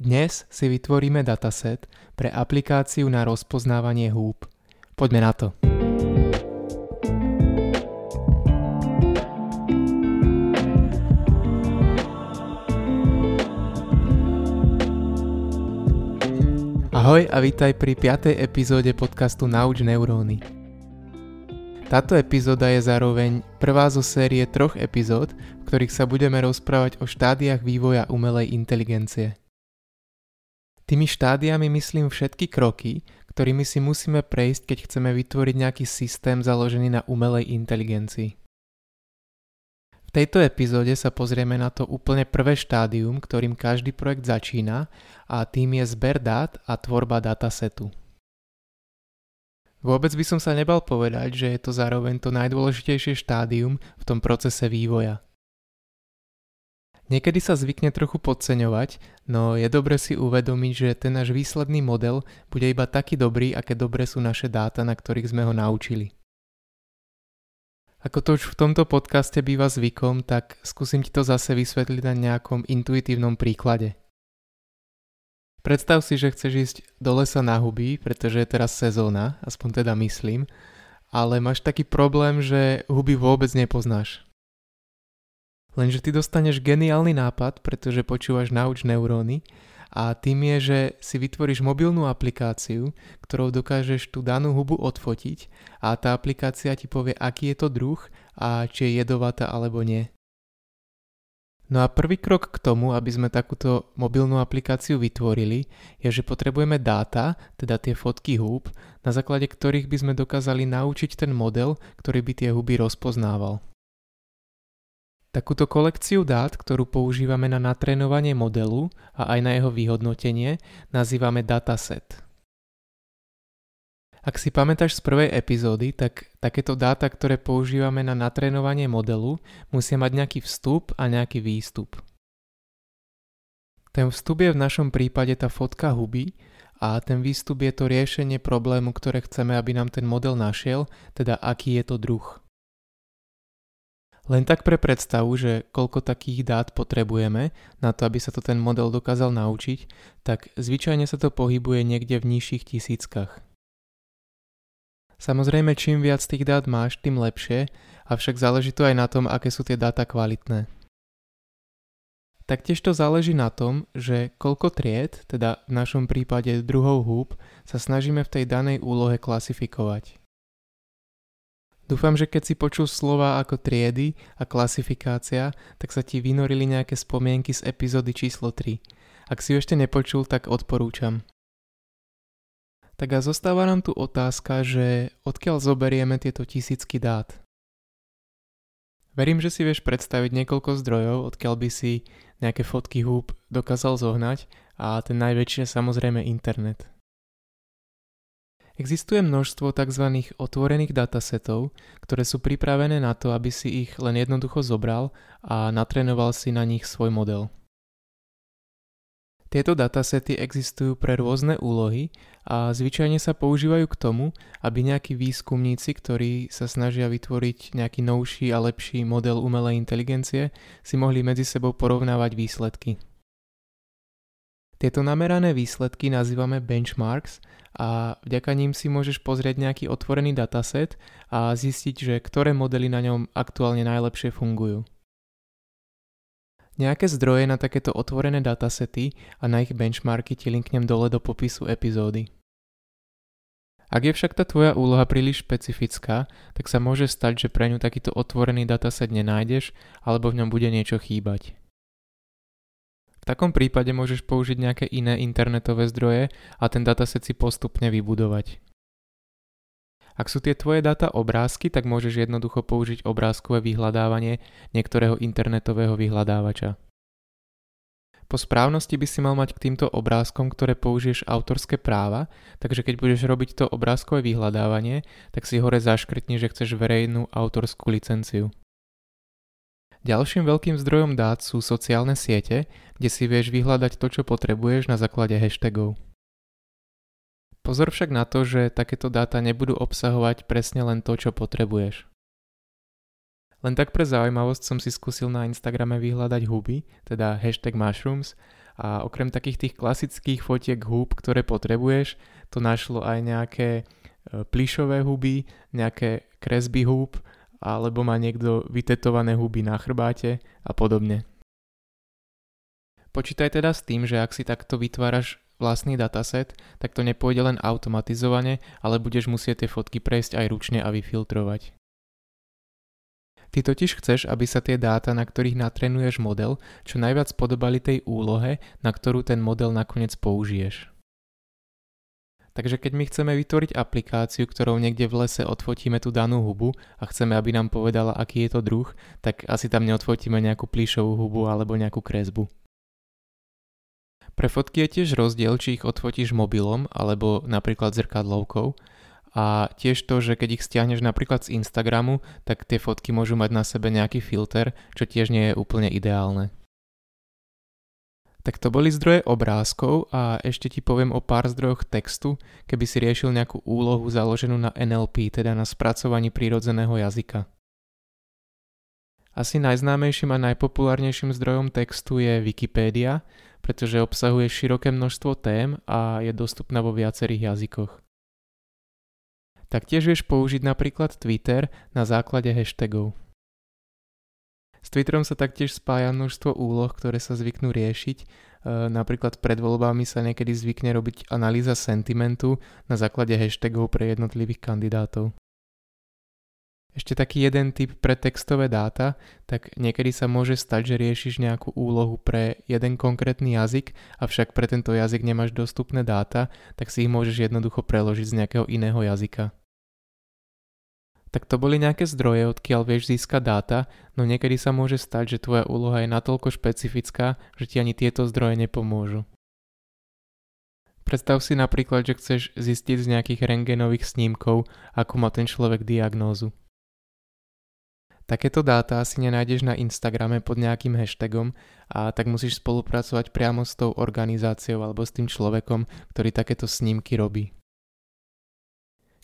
Dnes si vytvoríme dataset pre aplikáciu na rozpoznávanie húb. Poďme na to. Ahoj a vítaj pri 5. epizóde podcastu Nauč neuróny. Táto epizóda je zároveň prvá zo série troch epizód, v ktorých sa budeme rozprávať o štádiách vývoja umelej inteligencie. Tými štádiami myslím všetky kroky, ktorými si musíme prejsť, keď chceme vytvoriť nejaký systém založený na umelej inteligencii. V tejto epizóde sa pozrieme na to úplne prvé štádium, ktorým každý projekt začína a tým je zber dát a tvorba datasetu. Vôbec by som sa nebal povedať, že je to zároveň to najdôležitejšie štádium v tom procese vývoja – Niekedy sa zvykne trochu podceňovať, no je dobre si uvedomiť, že ten náš výsledný model bude iba taký dobrý, aké dobre sú naše dáta, na ktorých sme ho naučili. Ako to už v tomto podcaste býva zvykom, tak skúsim ti to zase vysvetliť na nejakom intuitívnom príklade. Predstav si, že chceš ísť do lesa na huby, pretože je teraz sezóna, aspoň teda myslím, ale máš taký problém, že huby vôbec nepoznáš. Lenže ty dostaneš geniálny nápad, pretože počúvaš nauč neuróny a tým je, že si vytvoríš mobilnú aplikáciu, ktorou dokážeš tú danú hubu odfotiť a tá aplikácia ti povie, aký je to druh a či je jedovatá alebo nie. No a prvý krok k tomu, aby sme takúto mobilnú aplikáciu vytvorili, je, že potrebujeme dáta, teda tie fotky húb, na základe ktorých by sme dokázali naučiť ten model, ktorý by tie huby rozpoznával. Takúto kolekciu dát, ktorú používame na natrénovanie modelu a aj na jeho vyhodnotenie, nazývame dataset. Ak si pamätáš z prvej epizódy, tak takéto dáta, ktoré používame na natrénovanie modelu, musia mať nejaký vstup a nejaký výstup. Ten vstup je v našom prípade tá fotka huby a ten výstup je to riešenie problému, ktoré chceme, aby nám ten model našiel, teda aký je to druh. Len tak pre predstavu, že koľko takých dát potrebujeme na to, aby sa to ten model dokázal naučiť, tak zvyčajne sa to pohybuje niekde v nižších tisíckach. Samozrejme, čím viac tých dát máš, tým lepšie, avšak záleží to aj na tom, aké sú tie dáta kvalitné. Taktiež to záleží na tom, že koľko tried, teda v našom prípade druhov húb, sa snažíme v tej danej úlohe klasifikovať. Dúfam, že keď si počul slova ako triedy a klasifikácia, tak sa ti vynorili nejaké spomienky z epizódy číslo 3. Ak si ju ešte nepočul, tak odporúčam. Tak a zostáva nám tu otázka, že odkiaľ zoberieme tieto tisícky dát. Verím, že si vieš predstaviť niekoľko zdrojov, odkiaľ by si nejaké fotky húb dokázal zohnať a ten najväčší je samozrejme internet. Existuje množstvo tzv. otvorených datasetov, ktoré sú pripravené na to, aby si ich len jednoducho zobral a natrénoval si na nich svoj model. Tieto datasety existujú pre rôzne úlohy a zvyčajne sa používajú k tomu, aby nejakí výskumníci, ktorí sa snažia vytvoriť nejaký novší a lepší model umelej inteligencie, si mohli medzi sebou porovnávať výsledky. Tieto namerané výsledky nazývame benchmarks a vďaka ním si môžeš pozrieť nejaký otvorený dataset a zistiť, že ktoré modely na ňom aktuálne najlepšie fungujú. Nejaké zdroje na takéto otvorené datasety a na ich benchmarky ti linknem dole do popisu epizódy. Ak je však tá tvoja úloha príliš špecifická, tak sa môže stať, že pre ňu takýto otvorený dataset nenájdeš alebo v ňom bude niečo chýbať. V takom prípade môžeš použiť nejaké iné internetové zdroje a ten dataset si postupne vybudovať. Ak sú tie tvoje dáta obrázky, tak môžeš jednoducho použiť obrázkové vyhľadávanie niektorého internetového vyhľadávača. Po správnosti by si mal mať k týmto obrázkom, ktoré použiješ autorské práva, takže keď budeš robiť to obrázkové vyhľadávanie, tak si hore zaškrtni, že chceš verejnú autorskú licenciu. Ďalším veľkým zdrojom dát sú sociálne siete, kde si vieš vyhľadať to, čo potrebuješ na základe hashtagov. Pozor však na to, že takéto dáta nebudú obsahovať presne len to, čo potrebuješ. Len tak pre zaujímavosť som si skúsil na Instagrame vyhľadať huby, teda hashtag mushrooms, A okrem takých tých klasických fotiek húb, ktoré potrebuješ, to našlo aj nejaké e, plišové huby, nejaké kresby húb, alebo má niekto vytetované huby na chrbáte a podobne. Počítaj teda s tým, že ak si takto vytváraš vlastný dataset, tak to nepôjde len automatizovane, ale budeš musieť tie fotky prejsť aj ručne a vyfiltrovať. Ty totiž chceš, aby sa tie dáta, na ktorých natrenuješ model, čo najviac podobali tej úlohe, na ktorú ten model nakoniec použiješ. Takže keď my chceme vytvoriť aplikáciu, ktorou niekde v lese odfotíme tú danú hubu a chceme, aby nám povedala, aký je to druh, tak asi tam neodfotíme nejakú plíšovú hubu alebo nejakú kresbu. Pre fotky je tiež rozdiel, či ich odfotíš mobilom alebo napríklad zrkadlovkou. A tiež to, že keď ich stiahneš napríklad z Instagramu, tak tie fotky môžu mať na sebe nejaký filter, čo tiež nie je úplne ideálne. Tak to boli zdroje obrázkov a ešte ti poviem o pár zdrojoch textu, keby si riešil nejakú úlohu založenú na NLP, teda na spracovaní prírodzeného jazyka. Asi najznámejším a najpopulárnejším zdrojom textu je Wikipédia, pretože obsahuje široké množstvo tém a je dostupná vo viacerých jazykoch. Taktiež vieš použiť napríklad Twitter na základe hashtagov. S Twitterom sa taktiež spája množstvo úloh, ktoré sa zvyknú riešiť. E, napríklad pred voľbami sa niekedy zvykne robiť analýza sentimentu na základe hashtagov pre jednotlivých kandidátov. Ešte taký jeden typ pre textové dáta, tak niekedy sa môže stať, že riešiš nejakú úlohu pre jeden konkrétny jazyk, avšak pre tento jazyk nemáš dostupné dáta, tak si ich môžeš jednoducho preložiť z nejakého iného jazyka. Tak to boli nejaké zdroje, odkiaľ vieš získať dáta, no niekedy sa môže stať, že tvoja úloha je natoľko špecifická, že ti ani tieto zdroje nepomôžu. Predstav si napríklad, že chceš zistiť z nejakých rengenových snímkov, ako má ten človek diagnózu. Takéto dáta asi nenájdeš na Instagrame pod nejakým hashtagom a tak musíš spolupracovať priamo s tou organizáciou alebo s tým človekom, ktorý takéto snímky robí.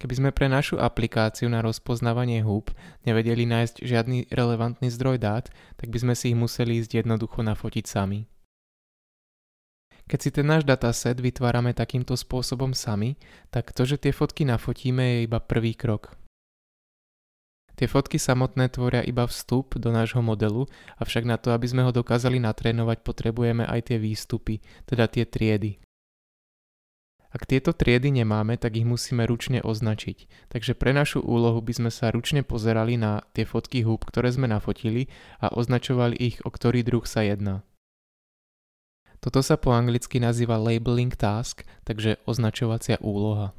Keby sme pre našu aplikáciu na rozpoznávanie húb nevedeli nájsť žiadny relevantný zdroj dát, tak by sme si ich museli ísť jednoducho nafotiť sami. Keď si ten náš dataset vytvárame takýmto spôsobom sami, tak to, že tie fotky nafotíme je iba prvý krok. Tie fotky samotné tvoria iba vstup do nášho modelu, avšak na to, aby sme ho dokázali natrénovať, potrebujeme aj tie výstupy, teda tie triedy. Ak tieto triedy nemáme, tak ich musíme ručne označiť. Takže pre našu úlohu by sme sa ručne pozerali na tie fotky húb, ktoré sme nafotili a označovali ich, o ktorý druh sa jedná. Toto sa po anglicky nazýva labeling task, takže označovacia úloha.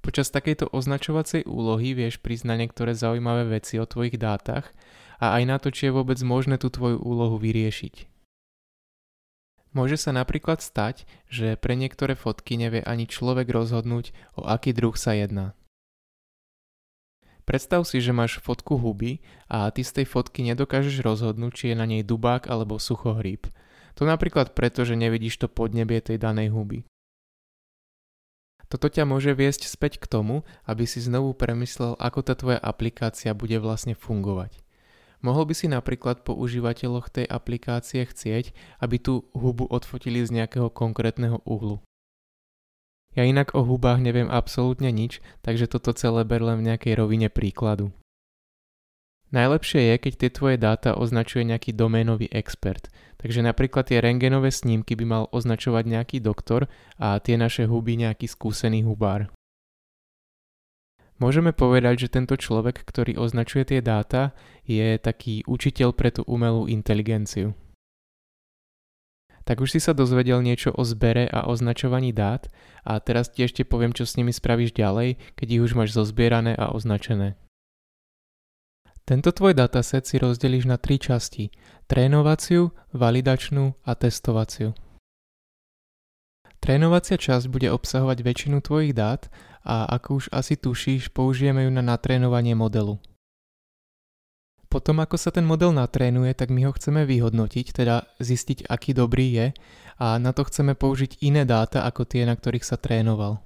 Počas takejto označovacej úlohy vieš prísť na niektoré zaujímavé veci o tvojich dátach a aj na to, či je vôbec možné tú tvoju úlohu vyriešiť. Môže sa napríklad stať, že pre niektoré fotky nevie ani človek rozhodnúť, o aký druh sa jedná. Predstav si, že máš fotku huby a ty z tej fotky nedokážeš rozhodnúť, či je na nej dubák alebo suchohríb. To napríklad preto, že nevidíš to podnebie tej danej huby. Toto ťa môže viesť späť k tomu, aby si znovu premyslel, ako tá tvoja aplikácia bude vlastne fungovať. Mohol by si napríklad po užívateľoch tej aplikácie chcieť, aby tú hubu odfotili z nejakého konkrétneho uhlu. Ja inak o hubách neviem absolútne nič, takže toto celé ber len v nejakej rovine príkladu. Najlepšie je, keď tie tvoje dáta označuje nejaký doménový expert. Takže napríklad tie rengenové snímky by mal označovať nejaký doktor a tie naše huby nejaký skúsený hubár. Môžeme povedať, že tento človek, ktorý označuje tie dáta, je taký učiteľ pre tú umelú inteligenciu. Tak už si sa dozvedel niečo o zbere a označovaní dát a teraz ti ešte poviem, čo s nimi spravíš ďalej, keď ich už máš zozbierané a označené. Tento tvoj dataset si rozdelíš na tri časti. Trénovaciu, validačnú a testovaciu. Trénovacia časť bude obsahovať väčšinu tvojich dát a ako už asi tušíš, použijeme ju na natrénovanie modelu. Potom ako sa ten model natrénuje, tak my ho chceme vyhodnotiť, teda zistiť, aký dobrý je a na to chceme použiť iné dáta ako tie, na ktorých sa trénoval.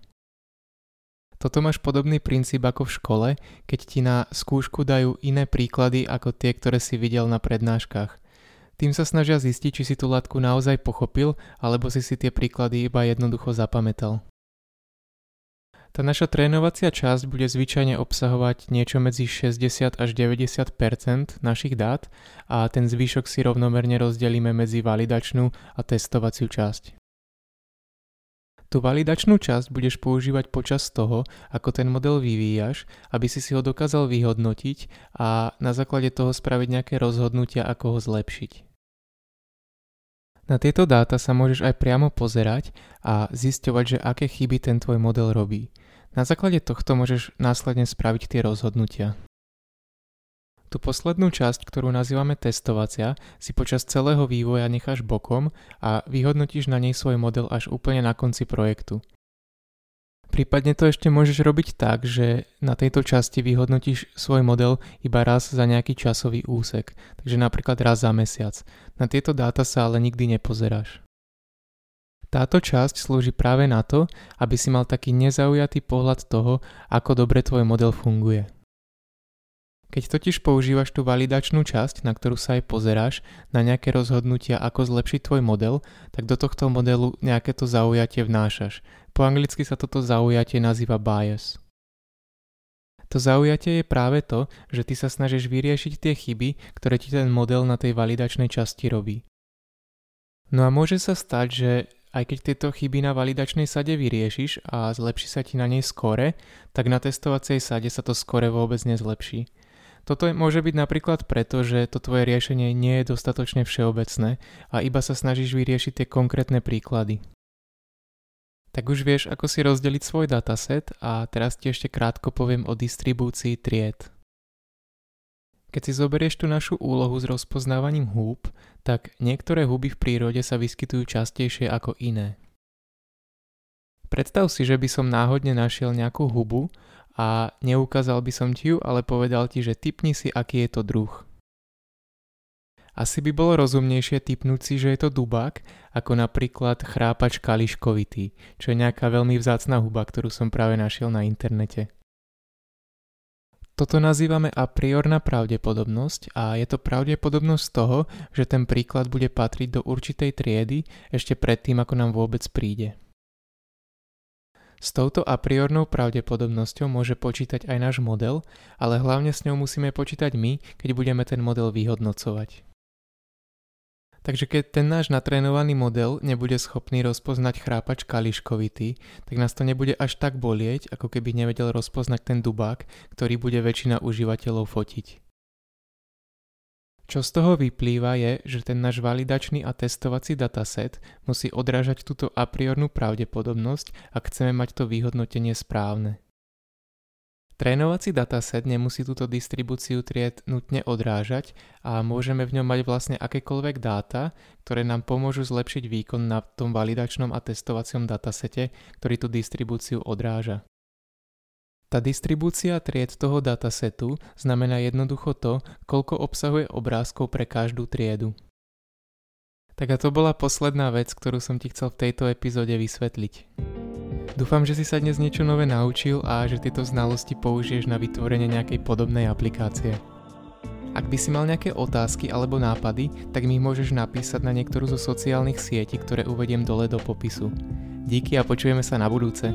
Toto máš podobný princíp ako v škole, keď ti na skúšku dajú iné príklady ako tie, ktoré si videl na prednáškach. Tým sa snažia zistiť, či si tú látku naozaj pochopil, alebo si si tie príklady iba jednoducho zapamätal. Tá naša trénovacia časť bude zvyčajne obsahovať niečo medzi 60 až 90% našich dát a ten zvyšok si rovnomerne rozdelíme medzi validačnú a testovaciu časť. Tú validačnú časť budeš používať počas toho, ako ten model vyvíjaš, aby si si ho dokázal vyhodnotiť a na základe toho spraviť nejaké rozhodnutia, ako ho zlepšiť. Na tieto dáta sa môžeš aj priamo pozerať a zisťovať, že aké chyby ten tvoj model robí. Na základe tohto môžeš následne spraviť tie rozhodnutia. Tú poslednú časť, ktorú nazývame testovacia, si počas celého vývoja necháš bokom a vyhodnotíš na nej svoj model až úplne na konci projektu. Prípadne to ešte môžeš robiť tak, že na tejto časti vyhodnotíš svoj model iba raz za nejaký časový úsek, takže napríklad raz za mesiac. Na tieto dáta sa ale nikdy nepozeráš. Táto časť slúži práve na to, aby si mal taký nezaujatý pohľad toho, ako dobre tvoj model funguje. Keď totiž používaš tú validačnú časť, na ktorú sa aj pozeráš, na nejaké rozhodnutia, ako zlepšiť tvoj model, tak do tohto modelu nejaké to zaujatie vnášaš. Po anglicky sa toto zaujatie nazýva bias. To zaujatie je práve to, že ty sa snažíš vyriešiť tie chyby, ktoré ti ten model na tej validačnej časti robí. No a môže sa stať, že aj keď tieto chyby na validačnej sade vyriešiš a zlepší sa ti na nej skore, tak na testovacej sade sa to skore vôbec nezlepší. Toto môže byť napríklad preto, že to tvoje riešenie nie je dostatočne všeobecné a iba sa snažíš vyriešiť tie konkrétne príklady. Tak už vieš, ako si rozdeliť svoj dataset a teraz ti ešte krátko poviem o distribúcii tried. Keď si zoberieš tú našu úlohu s rozpoznávaním húb, tak niektoré huby v prírode sa vyskytujú častejšie ako iné. Predstav si, že by som náhodne našiel nejakú hubu a neukázal by som ti ju, ale povedal ti, že typni si, aký je to druh. Asi by bolo rozumnejšie typnúť si, že je to dubák, ako napríklad chrápač kališkovitý, čo je nejaká veľmi vzácná huba, ktorú som práve našiel na internete. Toto nazývame a priorná pravdepodobnosť a je to pravdepodobnosť toho, že ten príklad bude patriť do určitej triedy ešte predtým, ako nám vôbec príde. S touto a priornou pravdepodobnosťou môže počítať aj náš model, ale hlavne s ňou musíme počítať my, keď budeme ten model vyhodnocovať. Takže keď ten náš natrénovaný model nebude schopný rozpoznať chrápač kališkovitý, tak nás to nebude až tak bolieť, ako keby nevedel rozpoznať ten dubák, ktorý bude väčšina užívateľov fotiť. Čo z toho vyplýva je, že ten náš validačný a testovací dataset musí odrážať túto a priornú pravdepodobnosť, ak chceme mať to vyhodnotenie správne. Trénovací dataset nemusí túto distribúciu tried nutne odrážať a môžeme v ňom mať vlastne akékoľvek dáta, ktoré nám pomôžu zlepšiť výkon na tom validačnom a testovacom datasete, ktorý tú distribúciu odráža. Tá distribúcia tried toho datasetu znamená jednoducho to, koľko obsahuje obrázkov pre každú triedu. Tak a to bola posledná vec, ktorú som ti chcel v tejto epizóde vysvetliť. Dúfam, že si sa dnes niečo nové naučil a že tieto znalosti použiješ na vytvorenie nejakej podobnej aplikácie. Ak by si mal nejaké otázky alebo nápady, tak mi ich môžeš napísať na niektorú zo sociálnych sietí, ktoré uvediem dole do popisu. Díky a počujeme sa na budúce.